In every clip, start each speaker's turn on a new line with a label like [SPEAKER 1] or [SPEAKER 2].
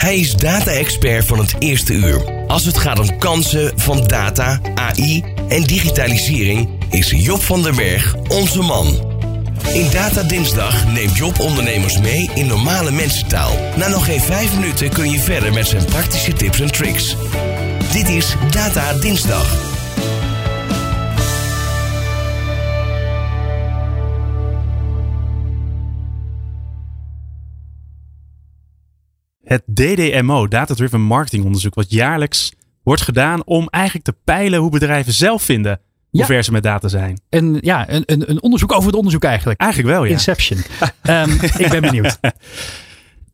[SPEAKER 1] Hij is data-expert van het eerste uur. Als het gaat om kansen van data, AI en digitalisering, is Job van der Berg onze man. In Data Dinsdag neemt Job ondernemers mee in normale mensentaal. Na nog geen vijf minuten kun je verder met zijn praktische tips en tricks. Dit is Data Dinsdag.
[SPEAKER 2] Het DDMO, Data Driven Marketing Onderzoek, wat jaarlijks wordt gedaan om eigenlijk te peilen hoe bedrijven zelf vinden hoe
[SPEAKER 3] Ja.
[SPEAKER 2] ver ze met data zijn.
[SPEAKER 3] Een, ja, een, een, een onderzoek over het onderzoek eigenlijk.
[SPEAKER 2] Eigenlijk wel, ja.
[SPEAKER 3] Inception. Ehm, ik ben benieuwd.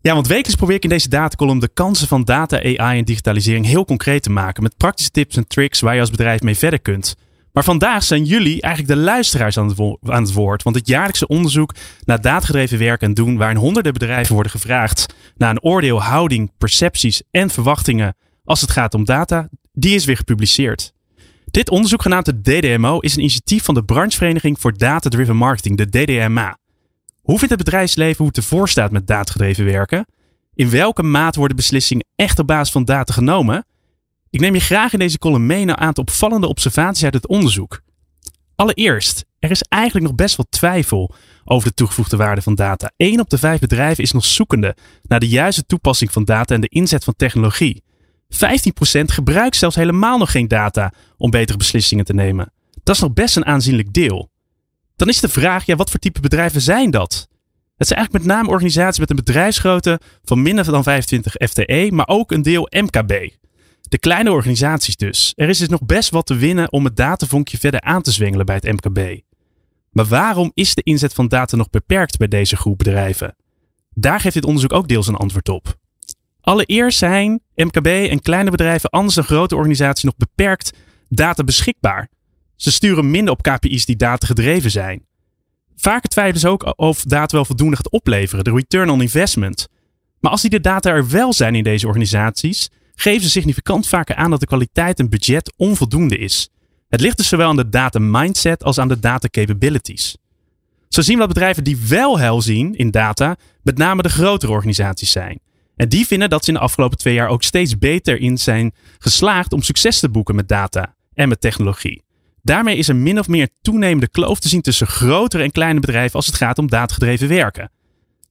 [SPEAKER 2] Ja, want wekelijks probeer ik in deze datacolumn de kansen van data, AI en digitalisering heel concreet te maken. Met praktische tips en tricks waar je als bedrijf mee verder kunt. Maar vandaag zijn jullie eigenlijk de luisteraars aan het, aan het woord. Want het jaarlijkse onderzoek naar datagedreven werken en doen, waarin honderden bedrijven worden gevraagd naar een oordeel, houding, percepties en verwachtingen als het gaat om data, die is weer gepubliceerd. Dit onderzoek, genaamd de DDMO, is een initiatief van de branchevereniging voor Data Driven Marketing, de DDMA. Hoe vindt het bedrijfsleven hoe het ervoor staat met datagedreven werken? In welke mate worden beslissingen echt op basis van data genomen? Ik neem je graag in deze column mee naar een aantal opvallende observaties uit het onderzoek. Allereerst, er is eigenlijk nog best wel twijfel over de toegevoegde waarde van data. 1 op de 5 bedrijven is nog zoekende naar de juiste toepassing van data en de inzet van technologie. 15% gebruikt zelfs helemaal nog geen data om betere beslissingen te nemen. Dat is nog best een aanzienlijk deel. Dan is de vraag, ja, wat voor type bedrijven zijn dat? Het zijn eigenlijk met name organisaties met een bedrijfsgrootte van minder dan 25 FTE, maar ook een deel MKB. De kleine organisaties dus. Er is dus nog best wat te winnen om het datavonkje verder aan te zwengelen bij het MKB. Maar waarom is de inzet van data nog beperkt bij deze groep bedrijven? Daar geeft dit onderzoek ook deels een antwoord op. Allereerst zijn MKB en kleine bedrijven anders dan grote organisaties nog beperkt data beschikbaar. Ze sturen minder op KPI's die datagedreven zijn. Vaker twijfelen ze ook of data wel voldoende gaat opleveren, de return on investment. Maar als die de data er wel zijn in deze organisaties, geven ze significant vaker aan dat de kwaliteit en budget onvoldoende is. Het ligt dus zowel aan de data mindset als aan de data capabilities. Zo zien we dat bedrijven die wel hel zien in data, met name de grotere organisaties zijn. En die vinden dat ze in de afgelopen twee jaar ook steeds beter in zijn geslaagd om succes te boeken met data en met technologie. Daarmee is er min of meer toenemende kloof te zien tussen grotere en kleine bedrijven als het gaat om datagedreven werken.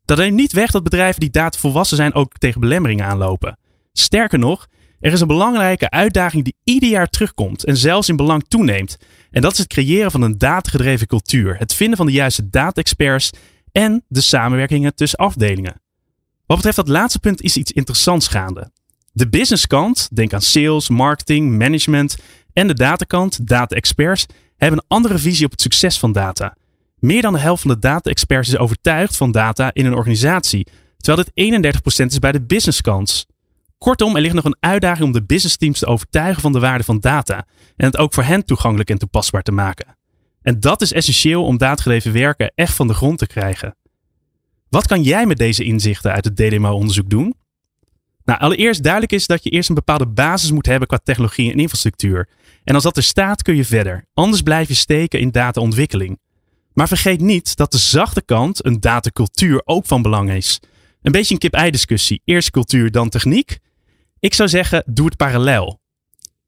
[SPEAKER 2] Dat neemt niet weg dat bedrijven die datavolwassen zijn ook tegen belemmeringen aanlopen. Sterker nog, er is een belangrijke uitdaging die ieder jaar terugkomt en zelfs in belang toeneemt. En dat is het creëren van een datagedreven cultuur. Het vinden van de juiste data-experts en de samenwerkingen tussen afdelingen. Wat betreft dat laatste punt is iets interessants gaande. De businesskant, denk aan sales, marketing, management en de datakant, data-experts, hebben een andere visie op het succes van data. Meer dan de helft van de data-experts is overtuigd van data in een organisatie, terwijl dit 31% is bij de businesskant. Kortom, er ligt nog een uitdaging om de businessteams te overtuigen van de waarde van data en het ook voor hen toegankelijk en toepasbaar te maken. En dat is essentieel om datagedreven werken echt van de grond te krijgen. Wat kan jij met deze inzichten uit het DDMO-onderzoek doen? Nou, allereerst duidelijk is dat je eerst een bepaalde basis moet hebben qua technologie en infrastructuur. En als dat er staat, kun je verder. Anders blijf je steken in dataontwikkeling. Maar vergeet niet dat de zachte kant, een datacultuur, ook van belang is. Een beetje een kip-ei discussie. Eerst cultuur, dan techniek. Ik zou zeggen, doe het parallel.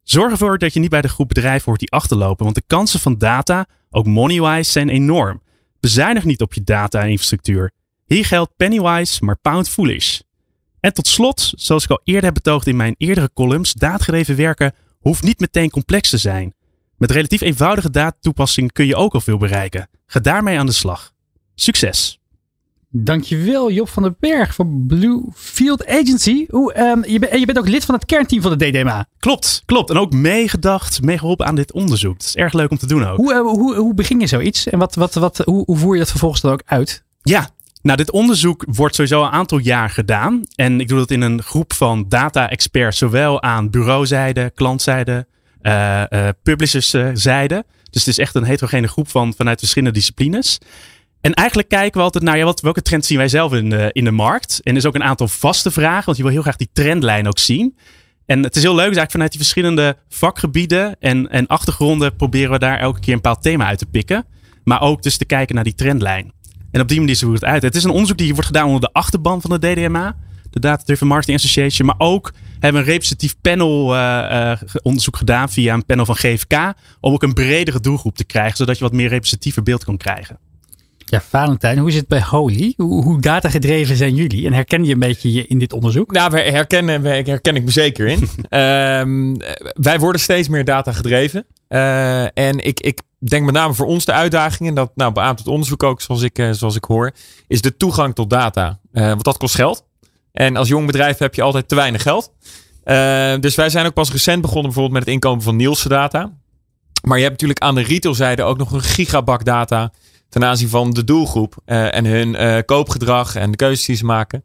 [SPEAKER 2] Zorg ervoor dat je niet bij de groep bedrijven hoort die achterlopen, want de kansen van data, ook moneywise, zijn enorm. Bezuinig niet op je data en infrastructuur. Hier geldt pennywise, maar pound foolish. En tot slot, zoals ik al eerder heb betoogd in mijn eerdere columns, datagedreven werken hoeft niet meteen complex te zijn. Met relatief eenvoudige datatoepassingen kun je ook al veel bereiken. Ga daarmee aan de slag. Succes!
[SPEAKER 3] Dankjewel Job van den Berg van Blue Field Agency. Ehm, je, je bent ook lid van het kernteam van de DDMA.
[SPEAKER 2] Klopt, klopt. En ook meegedacht, meegeholpen aan dit onderzoek. Het is erg leuk om te doen ook.
[SPEAKER 3] Hoe, eh, hoe, hoe begin je zoiets? En wat, wat, wat, hoe, hoe voer je dat vervolgens dan ook uit?
[SPEAKER 2] Ja, nou, dit onderzoek wordt sowieso een aantal jaar gedaan. En ik doe dat in een groep van data-experts, zowel aan bureauzijde, klantzijde, eh eh publisherszijde. Dus het is echt een heterogene groep van, vanuit verschillende disciplines. En eigenlijk kijken we altijd naar ja, wat, welke trends zien wij zelf in de, in de markt. En er is ook een aantal vaste vragen, want je wil heel graag die trendlijn ook zien. En het is heel leuk, dus eigenlijk vanuit die verschillende vakgebieden en, en achtergronden proberen we daar elke keer een bepaald thema uit te pikken. Maar ook dus te kijken naar die trendlijn. En op die manier voert het uit. Het is een onderzoek die wordt gedaan onder de achterban van de DDMA. de Data Driven Marketing Association. Maar ook hebben een representatief panel uh, onderzoek gedaan via een panel van GFK. Om ook een bredere doelgroep te krijgen, zodat je wat meer representatiever beeld kan krijgen.
[SPEAKER 3] Ja, Valentijn, hoe is het bij Holy? Hoe, hoe datagedreven zijn jullie? En herken je een beetje je in dit onderzoek?
[SPEAKER 4] Nou, we herkennen, we herken ik me zeker in. um, wij worden steeds meer datagedreven. Uh, en ik, ik denk met name voor ons de uitdaging, en dat nou, beaamt het onderzoek ook zoals ik, uh, zoals ik hoor, is de toegang tot data. Uh, want dat kost geld. En als jong bedrijf heb je altijd te weinig geld. dus wij zijn ook pas recent begonnen bijvoorbeeld met het inkomen van Nielsen data. Maar je hebt natuurlijk aan de retailzijde ook nog een gigabak data ten aanzien van de doelgroep uh, en hun uh, koopgedrag en de keuzes die ze maken.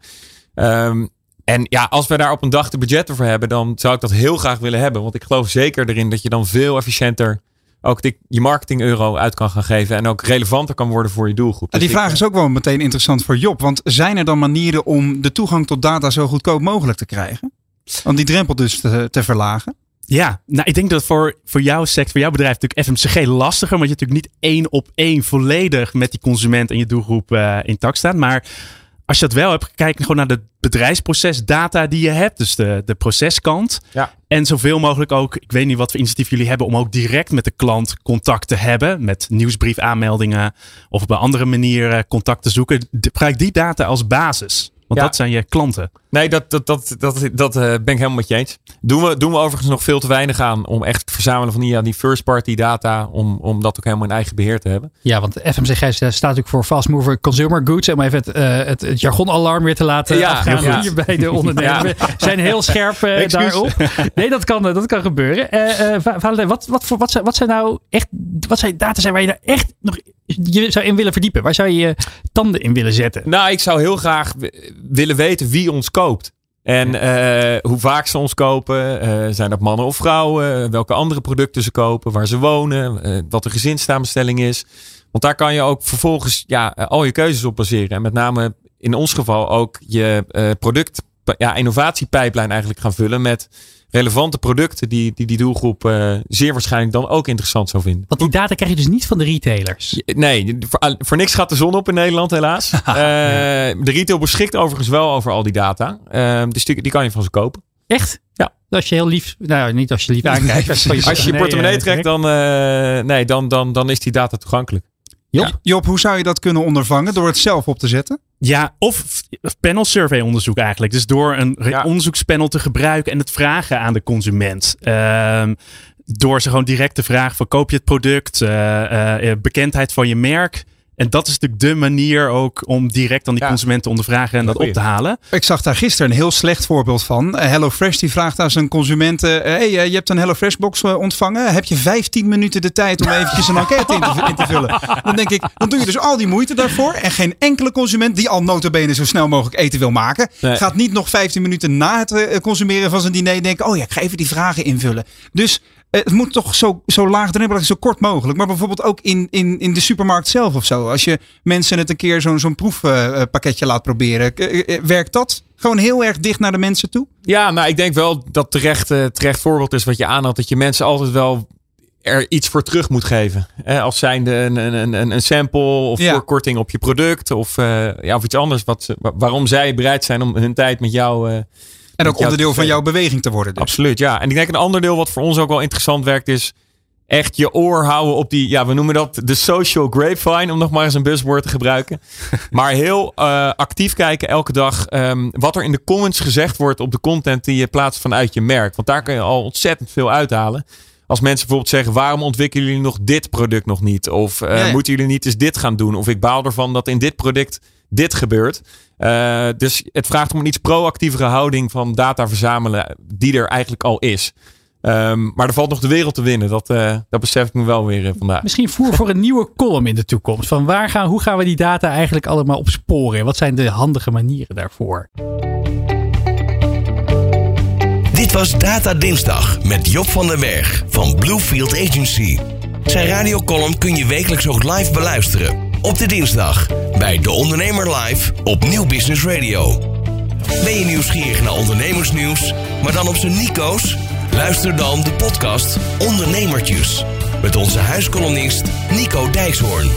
[SPEAKER 4] Um, en ja, als we daar op een dag de budgetten voor hebben, dan zou ik dat heel graag willen hebben. Want ik geloof zeker erin dat je dan veel efficiënter ook de, je marketing euro uit kan gaan geven. En ook relevanter kan worden voor je doelgroep.
[SPEAKER 5] Dus die vraag is ook wel meteen interessant voor Job. Want zijn er dan manieren om de toegang tot data zo goedkoop mogelijk te krijgen? Om die drempel dus te, te verlagen?
[SPEAKER 2] Ja, nou ik denk dat voor, voor jouw sector, voor jouw bedrijf natuurlijk FMCG lastiger. Want je natuurlijk niet één op één volledig met die consument en je doelgroep uh, intact staat. Maar als je dat wel hebt, kijk gewoon naar de bedrijfsprocesdata die je hebt. Dus de, de proceskant.
[SPEAKER 4] Ja.
[SPEAKER 2] En zoveel mogelijk ook, ik weet niet wat voor initiatief jullie hebben om ook direct met de klant contact te hebben. Met nieuwsbriefaanmeldingen of op een andere manier contact te zoeken. Gebruik die data als basis. Want dat zijn je klanten.
[SPEAKER 4] Nee, dat, dat, dat, dat, dat uh, ben ik helemaal met je eens. Doen we, doen we overigens nog veel te weinig aan om echt het verzamelen van die, ja, die first party data. Om, om dat ook helemaal in eigen beheer te hebben.
[SPEAKER 3] Ja, want FMCG staat natuurlijk voor Fast Mover Consumer Goods. Om even het, uh, het, het jargonalarm weer te laten ja, afgaan ja. hier bij de ondernemers. Ja. We zijn heel scherp uh, daarop. Nee, dat kan, dat kan gebeuren. Valentijn, wat, wat, voor, wat, zijn, wat zijn nou echt, wat zijn data zijn waar je daar echt nog je zou in willen verdiepen? Waar zou je je tanden in willen zetten?
[SPEAKER 4] Nou, ik zou heel graag willen weten wie ons koopt. En uh, hoe vaak ze ons kopen. Uh, zijn dat mannen of vrouwen? Welke andere producten ze kopen? Waar ze wonen? Uh, wat de gezinssamenstelling is. Want daar kan je ook vervolgens ja, al je keuzes op baseren. En met name in ons geval ook je product, ja, innovatiepijplijn eigenlijk gaan vullen met relevante producten die die, die doelgroep uh, zeer waarschijnlijk dan ook interessant zou vinden.
[SPEAKER 3] Want die data krijg je dus niet van de retailers?
[SPEAKER 4] Nee, voor, voor niks gaat de zon op in Nederland helaas. uh, de retail beschikt overigens wel over al die data. Uh, dus die, die kan je van ze kopen.
[SPEAKER 3] Echt?
[SPEAKER 4] Ja.
[SPEAKER 3] Als je heel lief, nou niet als je lief aankijkt.
[SPEAKER 4] als je, als je portemonnee trekt, dan, nee, dan, dan, dan is die data toegankelijk.
[SPEAKER 5] Job? Ja. Job, hoe zou je dat kunnen ondervangen door het zelf op te zetten?
[SPEAKER 2] Ja, of panel survey onderzoek eigenlijk. Dus door een ja. onderzoekspanel te gebruiken en het vragen aan de consument. Um, door ze gewoon direct te vragen van koop je het product, uh, uh, bekendheid van je merk. En dat is natuurlijk de manier ook om direct aan die ja. consumenten te ondervragen en dat op te halen.
[SPEAKER 5] Ik zag daar gisteren een heel slecht voorbeeld van. Uh, HelloFresh die vraagt aan zijn consumenten: uh, hey, uh, je hebt een HelloFresh box ontvangen. Heb je 15 minuten de tijd om eventjes een enquête in te, in te, vullen? Dan denk ik, dan doe je dus al die moeite daarvoor. En geen enkele consument die al notabene zo snel mogelijk eten wil maken, nee. gaat niet nog 15 minuten na het consumeren van zijn diner denken: oh ja, ik ga even die vragen invullen. Dus het moet toch zo, zo laagdrempelig, zo kort mogelijk. Maar bijvoorbeeld ook in, in, in de supermarkt zelf of zo. Als je mensen het een keer zo'n zo'n proefpakketje laat proberen. Werkt dat gewoon heel erg dicht naar de mensen toe?
[SPEAKER 4] Ja, nou ik denk wel dat terecht, terecht voorbeeld is wat je aanhaalt. Dat je mensen altijd wel er iets voor terug moet geven. als zijnde een, een, een, een sample of ja. voorkorting op je product. Of, uh, ja, of iets anders. Wat, waarom zij bereid zijn om hun tijd met jou... Uh,
[SPEAKER 5] en ook onderdeel van jouw beweging te worden. Dus.
[SPEAKER 4] Absoluut, ja. En ik denk een ander deel wat voor ons ook wel interessant werkt is echt je oor houden op die, ja, we noemen dat de social grapevine, om nog maar eens een buzzword te gebruiken. maar heel uh, actief kijken elke dag um, wat er in de comments gezegd wordt op de content die je plaatst vanuit je merk. Want daar kun je al ontzettend veel uithalen. Als mensen bijvoorbeeld zeggen, waarom ontwikkelen jullie nog dit product nog niet? Of uh, ja. moeten jullie niet eens dit gaan doen? Of ik baal ervan dat in dit product dit gebeurt. Uh, dus het vraagt om een iets proactievere houding van data verzamelen die er eigenlijk al is. Um, maar er valt nog de wereld te winnen. Dat, uh, dat besef ik me wel weer uh, vandaag.
[SPEAKER 3] Misschien voer voor een nieuwe column in de toekomst. Van waar gaan, hoe gaan we die data eigenlijk allemaal opsporen? Wat zijn de handige manieren daarvoor?
[SPEAKER 1] Dit was Data Dinsdag met Job van den Berg van Bluefield Agency. Zijn radiocolumn kun je wekelijks ook live beluisteren. Op de dinsdag bij De Ondernemer Live op Nieuw Business Radio. Ben je nieuwsgierig naar ondernemersnieuws, maar dan op zijn Nico's? Luister dan de podcast Ondernemertjes. Met onze huiskolonist Nico Dijkshoorn.